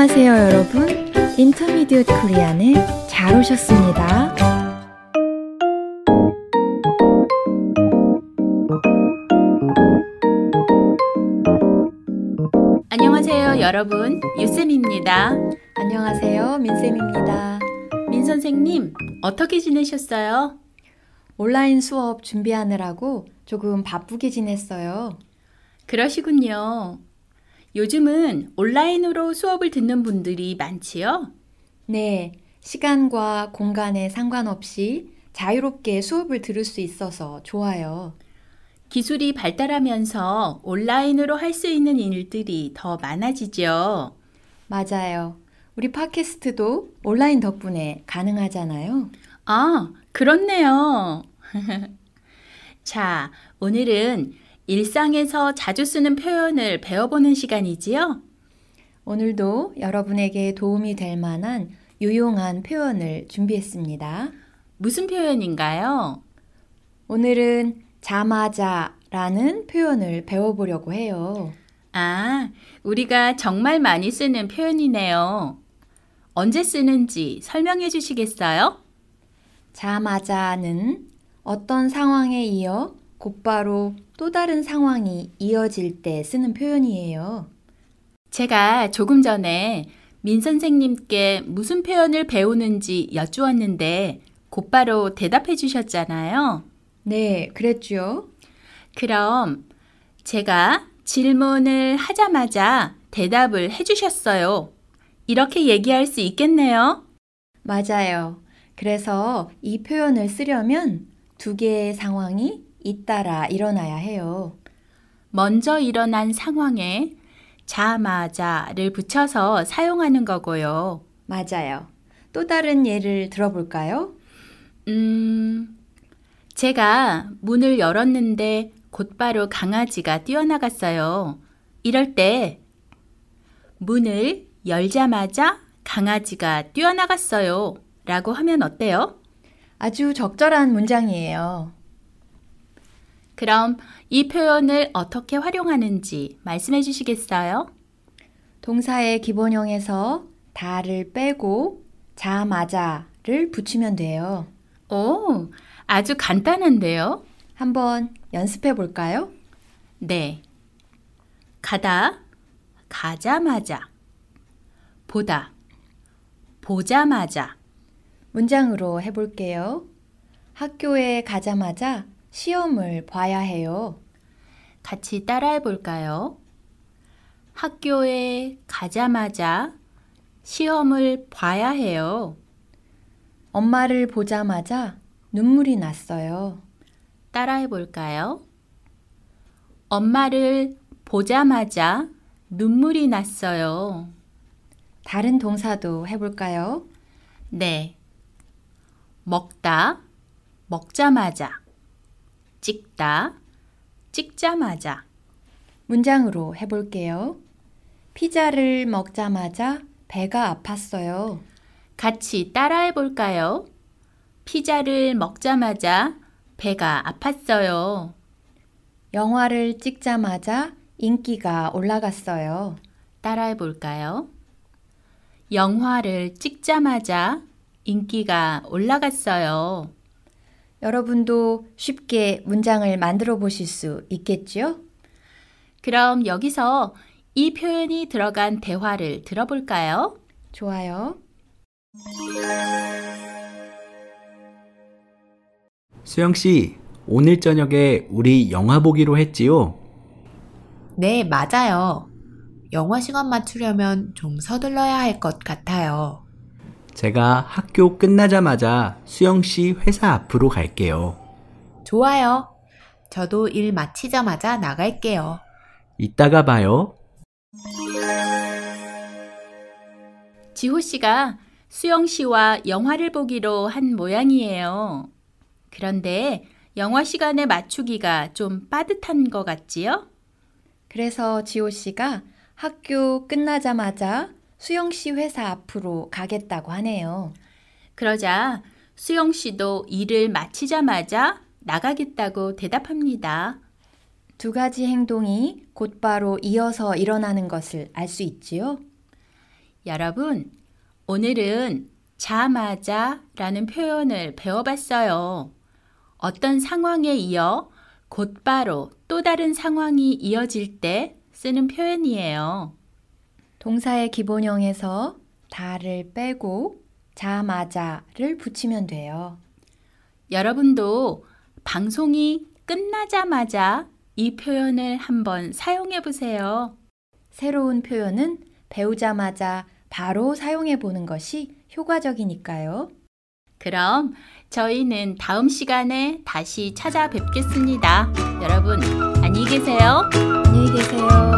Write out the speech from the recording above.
안녕하세요, 여러분. 인터미디엇 코리안에 잘 오셨습니다. 안녕하세요, 여러분. 유쌤입니다. 안녕하세요, 민쌤입니다. 민 선생님, 어떻게 지내셨어요? 온라인 수업 준비하느라고 조금 바쁘게 지냈어요. 그러시군요. 요즘은 온라인으로 수업을 듣는 분들이 많지요? 네, 시간과 공간에 상관없이 자유롭게 수업을 들을 수 있어서 좋아요. 기술이 발달하면서 온라인으로 할 수 있는 일들이 더 많아지죠. 맞아요. 우리 팟캐스트도 온라인 덕분에 가능하잖아요. 아, 그렇네요. 자, 오늘은 일상에서 자주 쓰는 표현을 배워보는 시간이지요? 오늘도 여러분에게 도움이 될 만한 유용한 표현을 준비했습니다. 무슨 표현인가요? 오늘은 자마자 라는 표현을 배워보려고 해요. 아, 우리가 정말 많이 쓰는 표현이네요. 언제 쓰는지 설명해 주시겠어요? 자마자는 어떤 상황에 이어 곧바로 또 다른 상황이 이어질 때 쓰는 표현이에요. 제가 조금 전에 민 선생님께 무슨 표현을 배우는지 여쭈었는데 곧바로 대답해 주셨잖아요. 네, 그랬죠. 그럼 제가 질문을 하자마자 대답을 해 주셨어요. 이렇게 얘기할 수 있겠네요. 맞아요. 그래서 이 표현을 쓰려면 두 개의 상황이 잇따라 일어나야 해요. 먼저 일어난 상황에 자마자를 붙여서 사용하는 거고요. 맞아요. 또 다른 예를 들어볼까요? 음, 제가 문을 열었는데 곧바로 강아지가 뛰어나갔어요. 이럴 때 문을 열자마자 강아지가 뛰어나갔어요. 라고 하면 어때요? 아주 적절한 문장이에요. 그럼 이 표현을 어떻게 활용하는지 말씀해 주시겠어요? 동사의 기본형에서 다를 빼고 자마자를 붙이면 돼요. 오, 아주 간단한데요? 한번 연습해 볼까요? 네. 가다, 가자마자. 보다, 보자마자. 문장으로 해볼게요. 학교에 가자마자 시험을 봐야 해요. 같이 따라해 볼까요? 학교에 가자마자 시험을 봐야 해요. 엄마를 보자마자 눈물이 났어요. 따라해 볼까요? 엄마를 보자마자 눈물이 났어요. 다른 동사도 해볼까요? 네. 먹다, 먹자마자. 찍다, 찍자마자. 문장으로 해볼게요. 피자를 먹자마자 배가 아팠어요. 같이 따라해 볼까요? 피자를 먹자마자 배가 아팠어요. 영화를 찍자마자 인기가 올라갔어요. 따라해 볼까요? 영화를 찍자마자 인기가 올라갔어요. 여러분도 쉽게 문장을 만들어 보실 수 있겠지요? 그럼 여기서 이 표현이 들어간 대화를 들어볼까요? 좋아요. 수영 씨, 오늘 저녁에 우리 영화 보기로 했지요? 네, 맞아요. 영화 시간 맞추려면 좀 서둘러야 할 것 같아요. 제가 학교 끝나자마자 수영 씨 회사 앞으로 갈게요. 좋아요. 저도 일 마치자마자 나갈게요. 이따가 봐요. 지호 씨가 수영 씨와 영화를 보기로 한 모양이에요. 그런데 영화 시간에 맞추기가 좀 빠듯한 것 같지요? 그래서 지호 씨가 학교 끝나자마자 수영 씨 회사 앞으로 가겠다고 하네요. 그러자 수영 씨도 일을 마치자마자 나가겠다고 대답합니다. 두 가지 행동이 곧바로 이어서 일어나는 것을 알 수 있지요? 여러분, 오늘은 자마자 라는 표현을 배워봤어요. 어떤 상황에 이어 곧바로 또 다른 상황이 이어질 때 쓰는 표현이에요. 동사의 기본형에서 다를 빼고 자마자를 붙이면 돼요. 여러분도 방송이 끝나자마자 이 표현을 한번 사용해 보세요. 새로운 표현은 배우자마자 바로 사용해 보는 것이 효과적이니까요. 그럼 저희는 다음 시간에 다시 찾아뵙겠습니다. 여러분, 안녕히 계세요. 안녕히 계세요.